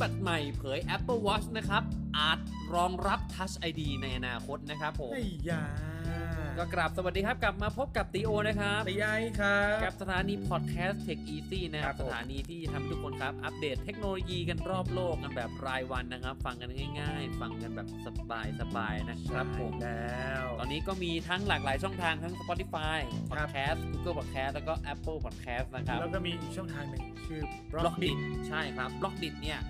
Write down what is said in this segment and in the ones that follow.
บัติใหม่เผย Apple Watch นะครับอาจรองรับ Touch ID ในอนาคตนะครับผมไอ้ยาก็กราบสวัสดีครับกลับมาพบกับตีโอนะครับไอ้ยายครับกับสถานีพอดแคสต์ Tech Easy นะคครัรับบผมสถานีที่ทำให้ทุกคนครับ อัปเดตเทคโนโลยีกันรอบโลกกันแบบรายวันนะครับ ฟังกันง่าย ๆ ฟังกันแบบสบายๆนะครับผมแล้ว ตอนนี้ก็มีทั้งหลากหลายช่องทางทั้ง Spotify ครับ Podcast Google Podcast แล้วก็ Apple Podcast นะครับแล้วก็มีอีกช่องทางหนึ่งชื่อBlockdit ใช่ครับ Blockdit เนี่ย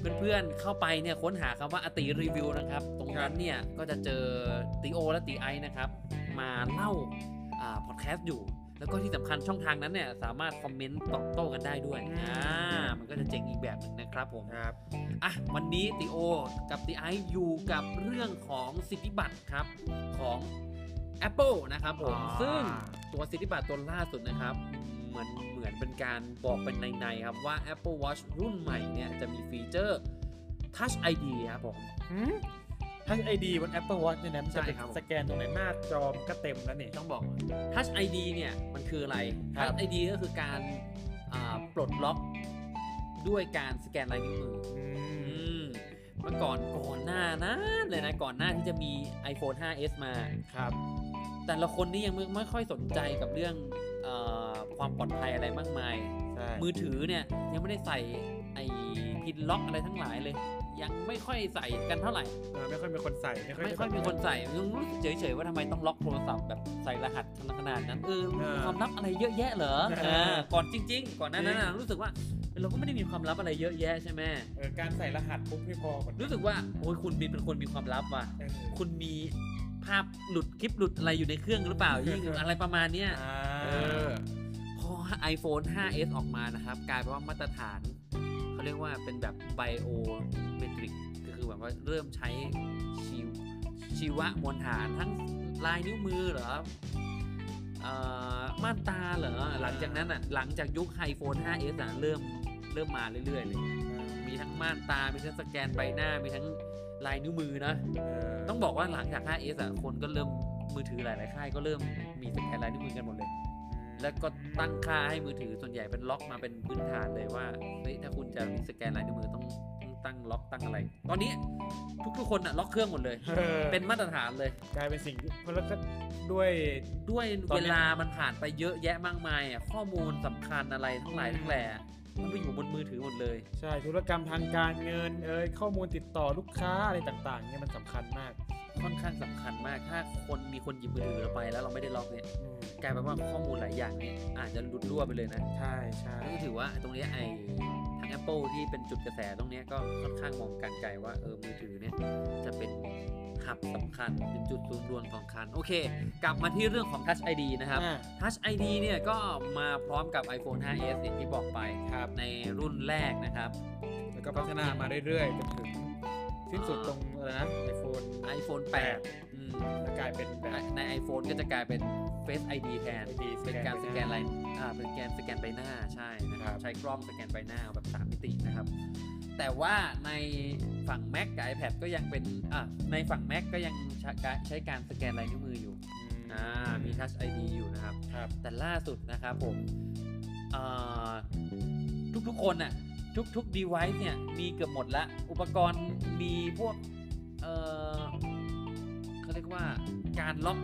เพื่อนๆเข้าไปเนี่ยค้นหาคำว่าอติรีวิวนะครับ ตรงนั้นเนี่ยก็จะเจอตีโอและตีไอนะครับ มาเล่าอ่าพอดแคสต์อยู่ แล้วก็ที่สำคัญช่องทางนั้นเนี่ยสามารถคอมเมนต์ตอบโต้กันได้ด้วยอ่ามันก็จะเจ๋งอีกแบบหนึ่งนะครับผมครับอะวันนี้ตีโอกับตีไออยู่กับเรื่องของสิทธิบัตรครับของ Apple นะครับผมอ่าซึ่งตัวสิทธิบัตรตัวล่าสุดนะครับเห มือนเหมือนเป็นการบอกเป็นในๆครับว่า Apple Watch รุ่นใหม่เนี่ยจะมีฟีเจอร์ Touch ID ครับผม ทัชไอดีบน Apple Watch เนี่ยนะมันจะเป็นใช่ครับผม สแกนตรงในหน้าจอมนก็เต็มแล้วเนี่ยต้องบอก Touch ID เนี่ยมันคืออะไร ครับ Touch ID ก็คือการอ่าปลดล็อกด้วยการสแกนลายนิ้วมือ อือืมมเมื่อก่อนก่อนหน้านั้นเลยนะก่อนหน้าที่จะมี iPhone 5s มา ครับ แต่ละคนนี่ยังไม่ไม่ค่อยสนใจกับเรื่องเออ ความปลอดภัยอะไรมากมาย ใช่มือถือเนี่ยยังไม่ได้ใส่ไอ้พินล็อกอะไรทั้งหลายเลย ยังไม่ค่อยใส่กันเท่าไหร่เออไม่ค่อยมีคนใส่ไม่ค่อยไม่ค่อยมีคนใส่ยังรู้สึกเฉยๆว่าทำไมต้องล็อกโทรศัพท์แบบใส่รหัสขนาดนั้นเออเออความลับอะไรเยอะแยะเหรอเออเออก่อนจริง ๆ ก่อนหน้านั้นนะรู้สึกว่าเราก็ไม่ได้มีความลับอะไรเยอะแยะใช่ไหมเออการใส่รหัสปุ๊บไม่พอก่อนรู้สึกว่าโอ้ยคุณมีเป็นคนมีความลับว่ะเออคุณมีภาพหลุดคลิปหลุดอะไรอยู่ในเครื่องหรือเปล่ายิ่งอะไรประมาณเนี้ย อ่า เออพอ iPhone 5s ออกมานะครับ กลายเป็นว่ามาตรฐานเขาเรียกว่าเป็นแบบ biometric ก็คือแบบว่าเริ่มใช้ชีวชีวะมวลฐานทั้งลายนิ้วมือเหรออม่านตาเหรอ หลังจากนั้นอะหลังจากยุค iPhone 5s อะเริ่มเริ่มมาเรื่อยๆเลย มีทั้งม่านตา มีทั้งสแกนใบหน้า มีทั้งลายนิ้วมือนะ ต้องบอกว่าหลังจาก 5s อะคนก็เริ่มมือถือหลายๆค่ายก็เริ่มมีสแกนลายนิ้วมือกันหมดเลย แล้วก็ตั้งค่าให้มือถือส่วนใหญ่เป็นล็อกมาเป็นพื้นฐานเลยว่าเฮ้ยถ้าคุณจะมีสแกนลายนิ้วมือต้องต้องตั้งล็อกตั้งอะไร ตอนนี้ทุกๆคนอะล็อกเครื่องหมดเลยเออเป็นมาตรฐานเลยกลายเป็นสิ่งที่เพราะแล้วก็ด้วยด้วยตอนเวเนี้ยลามันผ่านไปเยอะแยะมากมายอะข้อมูลสำคัญอะไรทั้งหลายทั้งแหล่มันไปอยู่บนมือถือหมดเลย ใช่ธุรกรรมทางการเงินเอ่ยข้อมูลติดต่อลูกค้าอะไรต่างๆเนี่ยมันสำคัญมาก ค่อนข้างสำคัญมาก ถ้าคนมีคนหยิบมือถือเราไปแล้วเราไม่ได้ล็อกเนี่ยอืมกลายเป็นว่าข้อมูลหลายอย่างเนี่ยอาจจะหลุดรั่วไปเลยนะ ใช่ใช่ก็ถือว่าตรงเนี้ยไอ้ทาง Apple ที่เป็นจุดกระแสตรงเนี้ยก็ค่อนข้างมองการไกลว่าเออมือถือเนี่ยจะเป็นหับสำคัญเป็นจุดศูนย์รวมของคัน โอเค กลับมาที่เรื่องของ Touch ID นะครับอ่า Touch ID เนี่ยก็มาพร้อมกับ iPhone 5s อย่างที่บอกไปครับในรุ่นแรกนะครับ แล้วก็พัฒนามาเรื่อยๆจนถึงสิ้นสุดตรงอะไรนะ ไอโฟน iPhone 8อืมแล้วกลายเป็นแบบ ใน iPhone ก็จะกลายเป็น Face ID แทน ID เป็นการสสแกแกนนลายอ่าเป็นการสแกนใบหน้าใช่นะครับ ครับ ใช้กล้องสแกนใบหน้าแบบ3มิตินะครับ แต่ว่าในฝั่ง Mac กับ iPad ก็ยังเป็นอะในฝั่ง Mac ก็ยังใช้การใช้การสแกนลายนิ้วมืออยู่อ่ามี Touch ID อยู่นะครับ ครับ แต่ล่าสุดนะครับผมอ่าทุกๆคนน่ะทุกๆ device เนี่ยมีเกือบหมดละ อุปกรณ์มีพวก เออเขาเรียกว่าการล็อก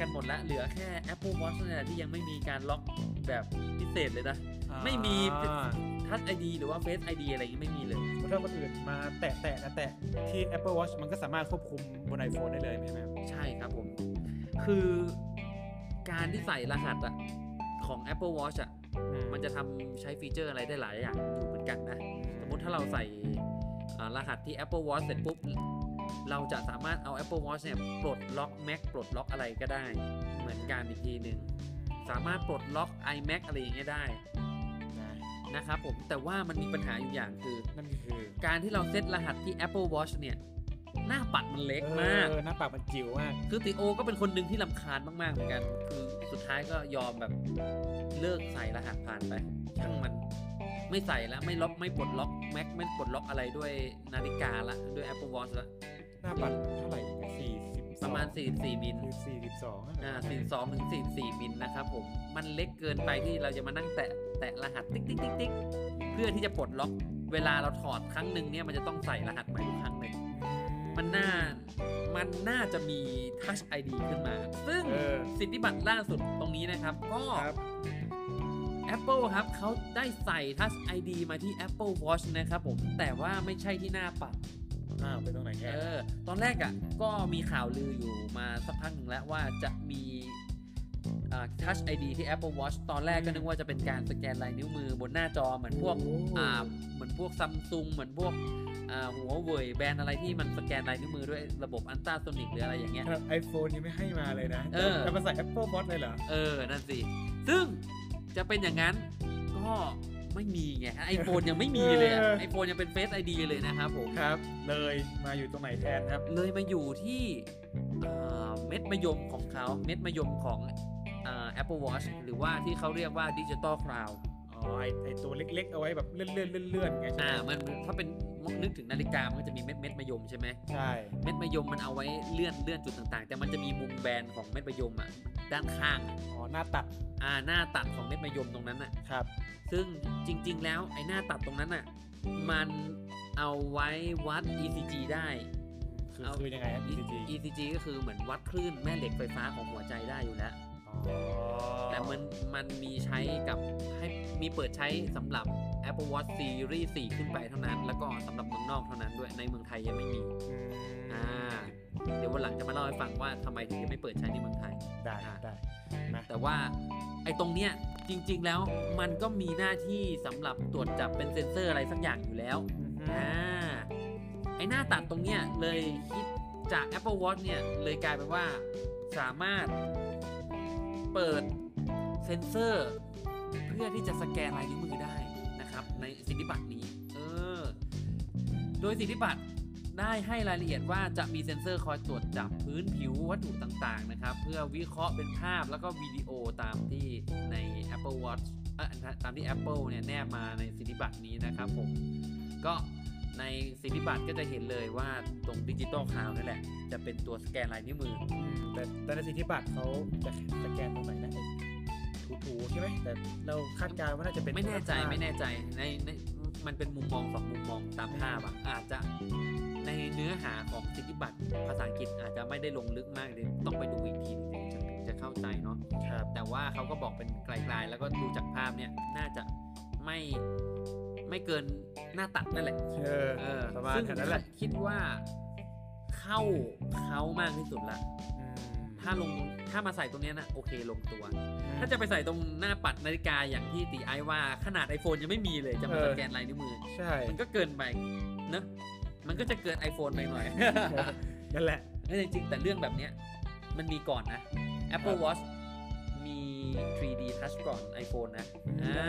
กันหมดละเหลือแค่ Apple Watch เนี่ยที่ยังไม่มีการล็อกแบบพิเศษเลยนะ ไม่มีอ่า Touch ID หรือว่า Face ID อะไรอย่างงี้ไม่มีเลยเพราะถ้าคนอื่นมาแตะแตะนะแตะที่ Apple Watch มันก็สามารถควบคุมบน iPhone ได้เลยใช่ไหมครับใช่ครับผม คือการที่ใส่รหัสอะของ Apple Watch อะมันจะทำใช้ฟีเจอร์อะไรได้หลายอย่างอยู่เหมือนกันนะ สมมติถ้าเราใส่อ่ารหัสที่ Apple Watch เสร็จปุ๊บ เราจะสามารถเอา Apple Watch เนี่ยปลดล็อก Mac ปลดล็อกอะไรก็ได้ เหมือนกันอีกทีหนึ่งสามารถปลดล็อก iMac อะไรอย่างเงี้ยได้นะนะครับผมแต่ว่ามันมีปัญหาอยู่อย่างคือนั่นก็คือการที่เราเซตรหัสที่ Apple Watch เนี่ยหน้าปัดมันเล็กมากเออหน้าปากมันจิ๋วมาก คือติโอก็เป็นคนหนึ่งที่ลำคาญมากๆเหมือนกัน คือสุดท้ายก็ยอมแบบเลิกใส่รหัสผ่านไปช่างมันไม่ใส่แล้วไม่ล็อกไม่ปลดล็อกแม็กไม่ปลดล็อกอะไรด้วยนาฬิกาละด้วย Apple Watch ละ หน้าปัดเท่าไหร่สี่สิบประมาณ 44มิลสี่สิบสองอ่า42ถึง44มิลนะครับผม มันเล็กเกินไปที่เราจะมานั่งแตะแตะรหัสติ๊กติ๊กติ๊กติ๊กเพื่อที่จะปลดล็อก เวลาเราถอดครั้งหนึ่งเนี่ยมันจะต้องใส่รหัสใหม่ทุกครั้งหนึ่งมันน่ามันน่าจะมี Touch ID ขึ้นมา ซึ่งเออสิทธิบัตรล่าสุดตรงนี้นะครับ ก็ครับ Apple ครับเขาได้ใส่ Touch ID มาที่ Apple Watch นะครับผม แต่ว่าไม่ใช่ที่หน้าปัด อ้าวเป็นตรงไหนแค่เออตอนแรกอะ่ะก็มีข่าวลืออยู่มาสักพักหนึ่งแล้วว่าจะมีอ่า Touch ID ที่ Apple Watch ตอนแรกก็นึกว่าจะเป็นการสแกนลายนิ้วมือบนหน้าจอเหมือนพวกอ่าเหมือนพวกซัมซุงเหมือนพวกอ่าหัวเว่ยแบรนด์อะไรที่มันสแกนลายนิ้วมือด้วยระบบอันต้าโซนิกหรืออะไรอย่างเงี้ยขนาดไอโฟนยังไม่ให้มาเลยนะเออจะมาใส่ Apple Watch เลยเหรอ เออ นั่นสิ ซึ่งจะเป็นอย่างนั้นก็ ไม่มีไงไอโฟนยังไม่มีเลยไอโฟนยังเป็น Face ID เลยนะครับผมครับ เลยมาอยู่ตรงไหนแทนครับ เลยมาอยู่ที่เอ่อเม็ดมะยมของเขาเม็ดมะยมของอ่า Apple Watch หรือว่าที่เขาเรียกว่าดิจิ t a ลคลาว อ๋อไอไอตัวเล็ก ๆ เอาไว้แบบเลื่อนเลื่อนเลื่อนเลื่อนไงใช่อ่าไหมมันถ้าเป็นนึกถึงนาฬิกามันก็จะมีเม็ดเม็ดมะยมใช่ไหมใช่เม็ดมะยมมันเอาไว้เลื่อนเลื่อนจุดต่าง ๆ แต่มันจะมีมุมแบนของเม็ดมะยมอะด้านข้างอ๋อหน้าตัดอ่าหน้าตัดของเม็ดมะยมตรงนั้นอะครับ ซึ่งจริง ๆ แล้วไอ้หน้าตัดตรงนั้นอะมันเอาไว้วัด ECG ได้คือเอาคือยังไงครับ ECG ECG ก็คือเหมือนวัดคลื่นแม่เหล็กไฟฟ้าของหัวใจได้อยู่แล้วอ๋อ แต่มันมันมีใช้กับให้มีเปิดใช้สำหรับ Apple Watch Series 4 ขึ้นไปเท่านั้น แล้วก็สำหรับเมืองนอกเท่านั้นด้วยในเมืองไทยยังไม่มีอืมอ่าเดี๋ยววันหลังจะมาเล่าให้ฟังว่าทำไมถึงยังไม่เปิดใช้ในเมืองไทยได้อ่าได้นะแต่ว่าไอ้ตรงเนี้ยจริง ๆ แล้วมันก็มีหน้าที่สำหรับตรวจจับเป็นเซ็นเซอร์อะไรสักอย่างอยู่แล้วอ่าไอ้หน้าตัดตรงเนี้ยเลยคิดจาก Apple Watch เนี่ยเลยกลายเป็นว่าสามารถ เปิดเซ็นเซอร์เพื่อที่จะสแกนลายนิ้วมือได้นะครับ ในสิทธิบัตรนี้ เออ โดยสิทธิบัตรได้ให้รายละเอียดว่าจะมีเซ็นเซอร์คอยตรวจจับพื้นผิววัตถุต่างๆนะครับ เพื่อวิเคราะห์เป็นภาพแล้วก็วิดีโอตามที่ใน Apple Watch ตามที่ Apple เนี่ยแนบมาในสิทธิบัตรนี้นะครับผม ก็ ในสิทธิบัตรก็จะเห็นเลยว่าตรง Digital Crown นั่นแหละ จะเป็นตัวสแกนลายนิ้วมืออืมแต่แต่ในสิทธิบัตรเขาจะสแกนตรงไหนนะถูถูๆใช่ไหมแต่เราคาดการณ์ว่าน่าจะเป็นไม่แน่ใจตรงไม่แน่ใจในในมันเป็นมุมมองสองมุมมองตามภาพอะอาจจะในเนื้อหาของสิทธิบัตรภาษาอังกฤษอาจจะไม่ได้ลงลึกมากเลยต้องไปดูอีกทีหนึงถึงจะเข้าใจเนาะครับแต่ว่าเขาก็บอกเป็นไกลๆแล้วก็ดูจากภาพเนี่ยน่าจะไม่ ไม่เกินหน้าตัดนั่นแหละเออเออประมาณซึ่งนั้นแหละคิดว่าเข้าเขามากที่สุดละอืมถ้าลงถ้ามาใส่ตรงเนี้ยนะโอเคลงตัวอืมถ้าจะไปใส่ตรงหน้าปัดนาฬิกาอย่างที่ตีไอว่าขนาด iPhone ยังไม่มีเลยจะมาเออสแกนลายนิ้วมือ ใช่ มันก็เกินไปเนอะมันก็จะเกิน iPhone ไปหน่อยนั่นแหละไม่จริงๆแต่เรื่องแบบเนี้ยมันมีก่อนนะ Apple ครับ Watch มี 3D Touch ก่อน iPhone นะอืมอ่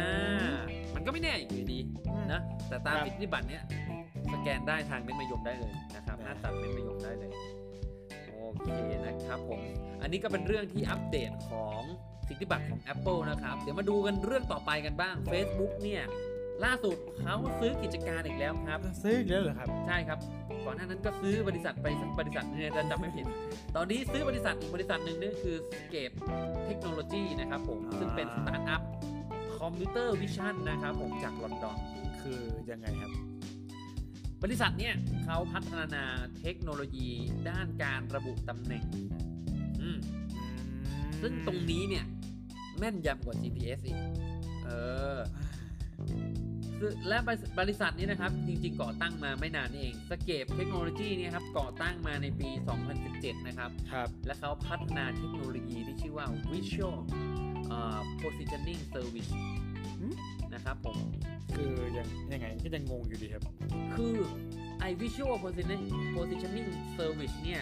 า มันก็ไม่แน่อยู่ดีนะ แต่ตามครับสิทธิบัตรเนี้ยสแกนได้ทางเม็ดมะยมได้เลยนะครับได้หน้าตัดเม็ดมะยมได้เลย โอเคนะครับผม อันนี้ก็เป็นเรื่องที่อัปเดตของสิทธิบัตรของ Apple นะครับ เดี๋ยวมาดูกันเรื่องต่อไปกันบ้าง Facebook เนี่ย ล่าสุดเขาซื้อกิจการอีกแล้วครับ ซื้ออีกแล้วเหรอครับ ใช่ครับ ก่อนหน้านั้นก็ซื้อบริษัทไปสักบริษัทเนี่ยจะจำไม่ผิด ตอนนี้ซื้อบริษัทอีกบริษัทหนึ่งนั่นคือ Scape Technology นะครับผมอ่าซึ่งเป็นสตาร์ทอัพคอมพิวเตอร์วิชั่นนะครับผมจากลอนดอน คือยังไงครับ บริษัทเนี่ยเขาพัฒนาเทคโนโลยีด้านการระบุตำแหน่งอืมซึ่งตรงนี้เนี่ยแม่นยำกว่า GPS อีก เออซึ่ง และบริบริษัทนี้นะครับ จริงๆ ก่อตั้งมาไม่นานนี่เอง Scape Technology เนี่ยครับก่อตั้งมาในปี 2017 นะครับ ครับ และเขาพัฒนาเทคโนโลยีที่ชื่อว่า Visual เอ่อ Positioning Service หืมนะครับผม คือยังยังไงก็ยังงงอยู่ดีครับ คือไอ Visual Positioning Positioning Service เนี่ย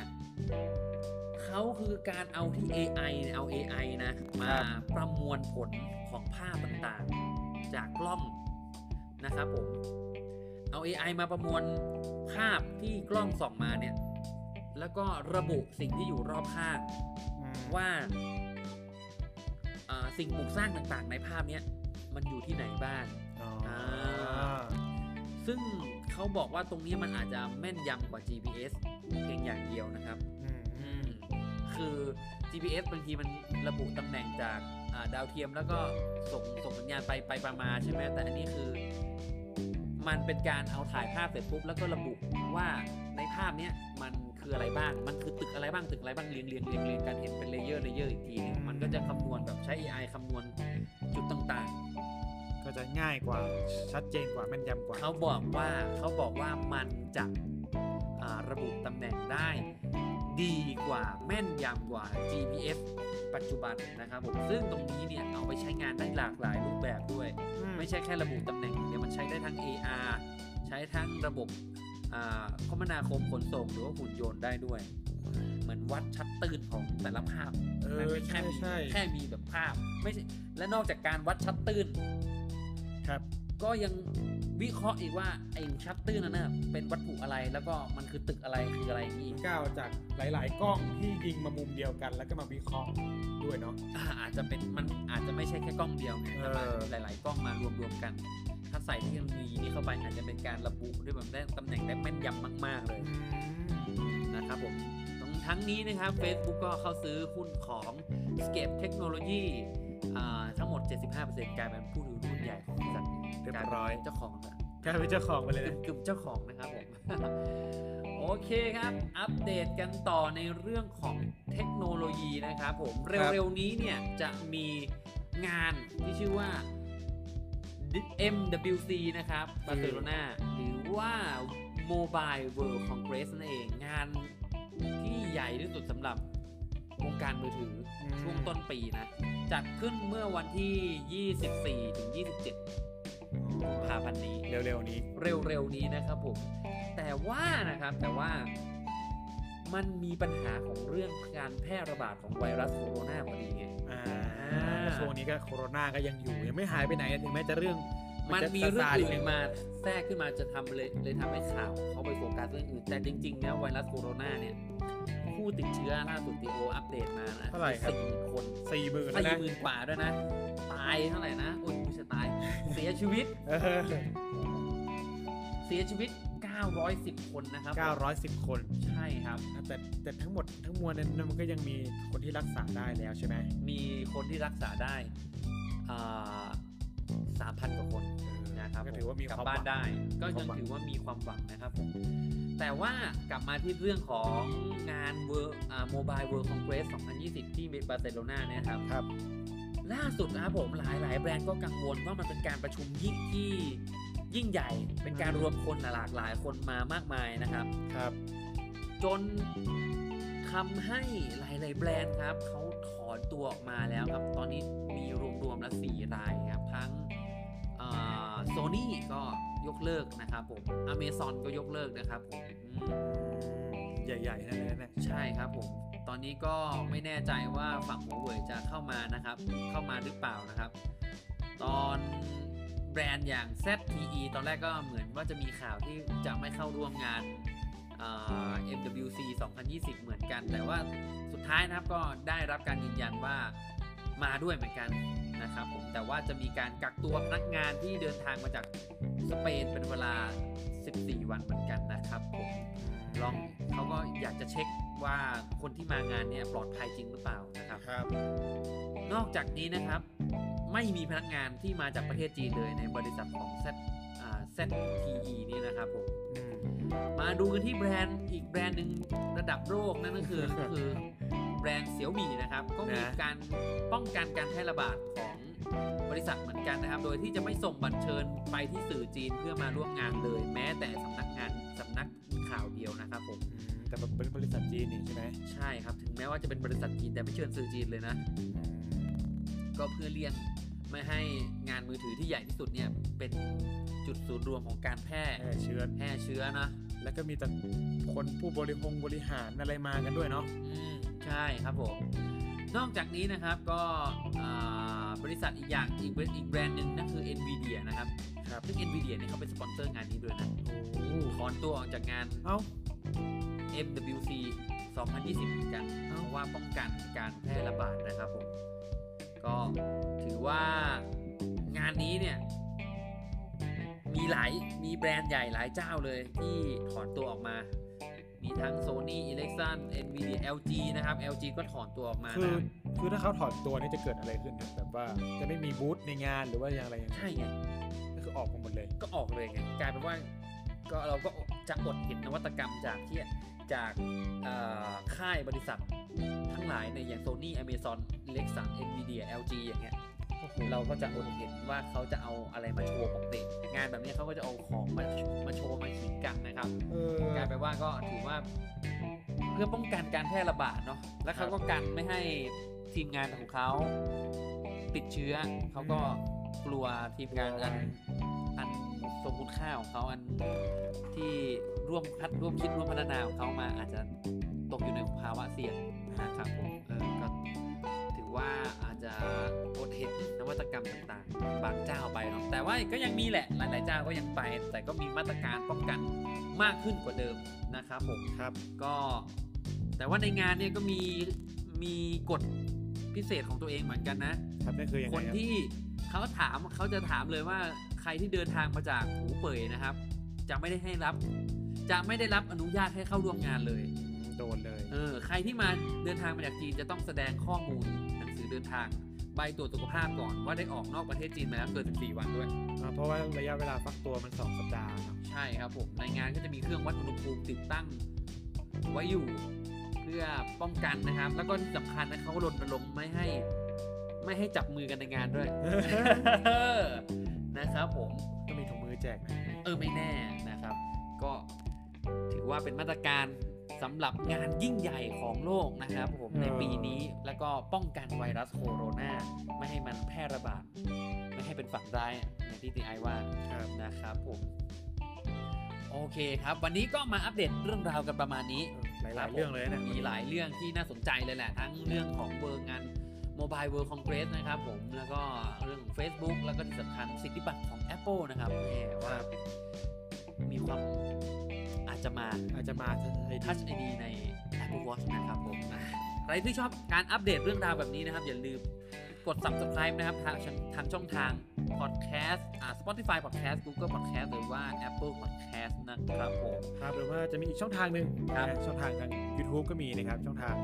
เขาคือการเอาที่ AI เนี่ยเอา AI นะ มาประมวลผลของภาพต่างๆ จากกล้อง นะครับผม เอา AI มาประมวลภาพที่กล้องส่องมาเนี่ย แล้วก็ระบุสิ่งที่อยู่รอบข้างว่าอ่าสิ่งปลูกสร้างต่างๆ ในภาพเนี้ยมันอยู่ที่ไหนบ้างอ๋ออ่าซึ่งเขาบอกว่าตรงนี้มันอาจจะแม่นยำกว่า GPS เพียงอย่างเดียวนะครับอืมอือืมมคือ GPS บางทีมันระบุตำแหน่งจากอ่าดาวเทียมแล้วก็ส่งส่งสัญญาณไปไปประมาใช่ไหมแต่อันนี้คือ มมันเป็นการเอาถ่ายภาพเสร็จปุ๊บแล้วก็ระบุว่าในภาพเนี้ยมันคืออะไรบ้าง มันคือตึกอะไรบ้าง ตึกอะไรบ้างเรียงเรียงเรียงเรียงกันเห็นเป็น layer layer อีกทีหนึงมันก็จะคำนวณแบบใช้ AI คำนวณจุดต่างก็จะง่ายกว่าชัดเจนกว่าแม่นยำกว่าๆเขาบอกว่าเขาบอกว่ามันจะอ่าระบุตำแหน่งได้ดีกว่าแม่นยำกว่า GPS ปัจจุบันนะครับผมซึ่งตรงนี้เนี่ยเอาไปใช้งานได้หลากหลายรูปแบบด้วย ไม่ใช่แค่ระบุตำแหน่งอย่างเดียว มันใช้ได้ทั้ง AR ใช้ทั้งระบบอ่าคมนาคมขนส่งหรือว่าหุ่นยนต์ได้ด้วย เหมือนวัดชัดตื้นของแต่ละภาพเออไม่แค่ใช่มีใช่แค่มีแบบภาพไม่ใช่และนอกจากการวัดชัดตื้นครับ ก็ยังวิเคราะห์อีกว่าไอ้ชัดตื้นนั้นน่ะเป็นวัตถุอะไรแล้วก็มันคือตึกอะไรคืออะไรอย่างนี้ก้าวจากหลาย ๆ กล้องที่ยิงมามุมเดียวกัน แล้วก็มาวิเคราะห์ด้วยเนาะอ่าอาจจะเป็นมันอาจจะไม่ใช่แค่กล้องเดียวไงแต่มันเออหลาย ๆ กล้องมารวมๆกัน ถ้าใส่เทคโนโลยีนี้เข้าไปอาจจะเป็นการระบุด้วยแบบได้ตำแหน่งได้แม่นยำมาก ๆเลยนะครับผมทั้งทั้งนี้นะครับ Facebook ก็เข้าซื้อหุ้นของ Scape Technology อ่าทั้งหมด 75%กลายเป็นผู้ถือหุ้นใหญ่ของบริษัทนี้เรียบกลายร้อยเป็นเจ้าของแล้วกลายเป็นเจ้าของไปเลยกึ่นะมกึ่มเจ้าของนะครับผม โอเคครับ อัปเดตกันต่อในเรื่องของเทคโนโลยีนะครับผม เร็วๆนี้เนี่ยจะมีงานที่ชื่อว่า MWC นะครับบาร์เซโลนาหรือว่า Mobile World Congress นั่นเองงานที่ใหญ่ที่สุดสำหรับวงการมือถืออมช่วงต้นปีนะ จัดขึ้นเมื่อวันที่ 24 ถึง 27กุมภาพันธ์นี้ เร็วๆนี้ เร็วๆนี้นะครับผม แต่ว่านะครับแต่ว่ามันมีปัญหาของเรื่องการแพร่ระบาดของไวรัสโคโรนาพอดีไงอ่า ช่วงนี้ก็โคโรนาก็ยังอยู่ยังไม่หายไปไหนถึงแม้จะเรื่อง มันจะมีเรื่องซาๆอื่ดนงมาแทรกขึ้นมาจะทำเลยเลยทำให้ข่าวเขาไปโฟกัสเรื่องอื่นแต่จริงๆแล้วไวรัสโคโรนาเนี่ยผู้ติดเชื้อล่าสุดทีโออัปเดตมานะเท่าไหร่ครับสี่คนสี่หมื่นแล้วสี่นะหมื่นกว่าด้วยนะ ตายเท่าไหร่นะโอ้ยไม่ใช่ตาย เสียชีวิตเออเสียชีวิต 910 คนนะครับ 910 คน ใช่ครับ แต่แต่ทั้งหมดทั้งมวลนั้นมันก็ยังมีคนที่รักษาได้แล้วใช่ไหม มีคนที่รักษาได้สามพันกว่าคนนะครับก็ถือว่ามีกลับความบ้านหวังได้ ก็มีควายัมงหวังถือว่ามีความหวังนะครับผมแต่ว่ากลับมาที่เรื่องของงานเวิร์Mobile World Congress 2020 ที่บาร์เซโลนาเนี่ยครับครับ ล่าสุดนะครับผมหลายหลายๆแบรนด์ก็กังวลว่ามันเป็นการประชุมยิ่งที่ ยิ่งใหญ่เป็นการรวมคนหลากหลายคนมามากมายนะครับครับ จนทำให้หลายๆแบรนด์ครับเขาถอนตัวออกมาแล้วครับ ตอนนี้มีรวมๆแล้ว4รายครับ ทั้งโซนี่า Sony ก็ยกเลิกนะครับผม Amazon ก็ยกเลิกนะครับผมอืมใหญ่ๆนั่นเลยนะใช่ครับผม ตอนนี้ก็ไม่แน่ใจว่าฝั่งหัวเว่ยจะเข้ามานะครับ เข้ามาหรือเปล่านะครับ ตอนแบ รนด์อย่าง ZTE ตอนแรกก็เหมือนว่าจะมีข่าวที่จะไม่เข้าร่วมงานอ่า MWC 2020 เหมือนกัน แต่ว่าสุดท้ายนะครับก็ได้รับการยืนยันว่ามาด้วยเหมือนกันนะครับผมแต่ว่าจะมีการกักตัวพนักงานที่เดินทางมาจากสเปนเป็นเวลา 14 วันเหมือนกันนะครับผมลองเขาก็อยากจะเช็คว่าคนที่มางานเนี่ยปลอดภัยจริงหรือเปล่านะครับครับนอกจากนี้นะครับ ไม่มีพนักงานที่มาจากประเทศจีนเลยในบริษัทของ Z อ่า ZTE นี่นะครับผมอืมมาดูกันที่แบรนด์อีกแบรนด์หนึ่งระดับโลกนั่นก็คือก็คือแบรนด์เสี่ยวมี่นะครับ ก็มีการป้องกันการแพร่ระบาดของบริษัทเหมือนกันนะครับ โดยที่จะไม่ส่งบัตรเชิญไปที่สื่อจีนเพื่อมาร่วมงานเลย แม้แต่สำนักงานสำนักข่าวเดียวนะครับผมอืมแต่มันเป็นบริษัทจีนนี่ใช่ไหมใช่ครับ ถึงแม้ว่าจะเป็นบริษัทจีนแต่ไม่เชิญสื่อจีนเลยนะ ก็เพื่อเลี่ยงไม่ให้งานมือถือที่ใหญ่ที่สุดเนี่ยเป็นจุดศูนย์รวมของการแพร่แพร่เชื้อแพร่เชื้อนะแล้วก็มีแต่คนผู้บริหงบริหารอะไรมากันด้วยเนาะอืมใช่ครับผมนอกจากนี้นะครับก็อ่าบริษัทอีกอย่างอีกแบรนด์อีกแบรนด์หนึ่งนั่นคือ NVIDIA นะครับครับซึ่ง NVIDIA เนี่ยเขาเป็นสปอนเซอร์งานนี้ด้วยนะโอ้ถอนตัวออกจากงานเอ้า MWC 2020เหมือนกันเพราะว่าป้องกันการแพร่ระบาดนะครับผม ก็ถือว่างานนี้เนี่ย มีหลายมีแบรนด์ใหญ่หลายเจ้าเลยที่ถอนตัวออกมา มีทั้ง Sony Ericsson Nvidia LG นะครับ LG ก็ถอนตัวออกมาคือนะครับคือถ้าเขาถอนตัวนี่จะเกิดอะไรขึ้นครับแบบว่าจะไม่มีบูธในงานหรือว่าอย่างไรอย่างไรใช่ไงก็คือออกมาหมดเลย ก็ออกเลยไงกลายเป็นว่าก็เราก็จะอดเห็นนวัตกรรมจากที่ จากเอ่อค่ายบริษัททั้งหลายในยอย่าง Sony Amazon Alexa Nvidia LG อย่างเงี้ยเราก็จะอดเห็นว่าเขาจะเอาอะไรมาโชว์ปกติงานแบบนี้เขาก็จะเอาของมามาโชว์มาขิงกันนะครับเออกลายเป็นว่าก็ถือว่า เพื่อป้องกันการแพร่ระบาดเนาะและเขาก็กันไม่ให้ทีมงานของเขาติดเชื้อเขาก็กลัวทีมงานอันอันท รงคุณค่าของเขาอันที่ร่วมพัฒร่วมคิดร่วมพัฒนาของเขามาอาจจะตกอยู่ในภาวะเสี่ยงนะครับผมเออก็ถือว่าอาจจะอดเห็นนวัตกรรมต่างๆ บางเจ้าไปเนาะแต่ว่าก็ยังมีแหละหลายๆเจ้าก็ยังไป แต่ก็มีมาตรการป้องกันมากขึ้นกว่าเดิมนะครับผมครับก็แต่ว่าในงานเนี่ยก็มีมีกฎพิเศษของตัวเองเหมือนกันนะครับนั่นคือยังคไงนครับที่ เขาถามเขาจะถามเลยว่าใครที่เดินทางมาจากหูเป่ยนะครับ จะไม่ได้ให้รับ จะไม่ได้รับอนุญาตให้เข้าร่วมงานเลย โดนเลย เออ ใครที่มาเดินทางมาจากจีนจะต้องแสดงข้อมูลหนังสือเดินทางใบตรวจสุขภาพก่อนว่าได้ออกนอกประเทศจีนมาแล้วเกิน 14 วันด้วยอ่าเพราะว่าระยะเวลาฟักตัวมัน 2 สัปดาห์เนาะใช่ครับผม ในงานก็จะมีเครื่องวัดอุณหภูมิติดตั้งไว้อยู่ เพื่อป้องกันนะครับ แล้วก็ที่สำคัญนะเขารณรงค์ไม่ให้ ไม่ให้จับมือกันในงานด้วยนะครับผมก็มีถุงมือแจกนะเออไม่แน่นะครับ ก็ถือว่าเป็นมาตรการสำหรับงานยิ่งใหญ่ของโลกนะครับผมในปีนี้แล้วก็ป้องกันไวรัสโคโรนาไม่ให้มันแพร่ระบาด ไม่ให้เป็นฝันร้ายอย่างที่ตีไอว่าครับนะครับผมโอเคครับ วันนี้ก็มาอัปเดตเรื่องราวกันประมาณนี้ หลายๆเรื่องเลยนะมีหลายเรื่องที่น่าสนใจเลยแหละ ทั้งเรื่องของเบอร์งาน Mobile World Congress นะครับผมแล้วก็เรื่องของ Facebook แล้วก็ที่สำคัญสิทธิบัตรของ Apple นะครับแหมว่ามีความอาจจะมาอาจจะมาไอ้ Touch ID ใน Apple Watch นะครับผมอะใครที่ชอบการอัปเดตเรื่องราวแบบนี้นะครับ อย่าลืมกด subscribe นะครับ ทางทางช่องทาง podcast อ่า Spotify podcast Google podcast หรือว่า Apple podcast นะครับผมครับหรือว่าจะมีอีกช่องทางหนึ่งครับนะช่องทางทาง YouTube ก็มีนะครับช่องทาง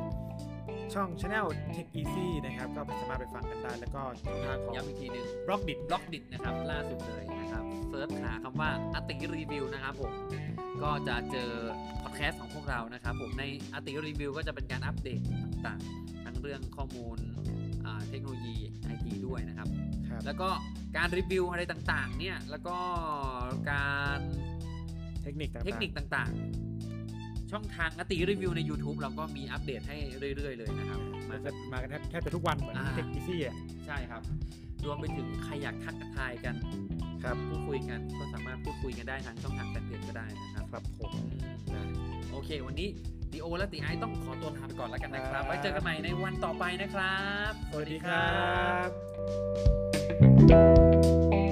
ช่อง Channel Tech Easy นะครับ ก็สามารถไปฟังกันได้ แล้วก็ช่องทางของย้ำอีกทีหนึ่ง Blockdit Blockdit นะครับ ล่าสุดเลยนะครับ search หาคำว่าอติรีวิวนะครับผมก็จะเจอพอดแคสต์ของพวกเรานะครับผมในอติรีวิวก็จะเป็นการอัปเดตต่างๆ ทั้งเรื่องข้อมูลอ่าเทคโนโลยีไอทีด้วยนะครับครับ แล้วก็การรีวิวอะไรต่างๆเนี่ยแล้วก็การเทคนิคต่างๆเทคนิคต่างๆ ช่องทางอติรีวิวใน YouTube เราก็มีอัปเดตให้เรื่อย ๆ เลยนะครับมัมานจะมากันแทบแทบจะทุกวันเหมือนอ่า Tech Easy อะใช่ครับ รวมไปถึงใครอยากทักทายกันครับพูดคุยกันก็สามารถพูดคุยกันได้ทางช่องทางแฟนเพจก็ได้นะครับครับผมอืมโอเค วันนี้ดีโอและตีไอต้องขอตัวลาไปก่อนแล้วกันนะคครัรับบไว้เจอกันใหม่ในวันต่อไปนะครับ สวัสดีครับ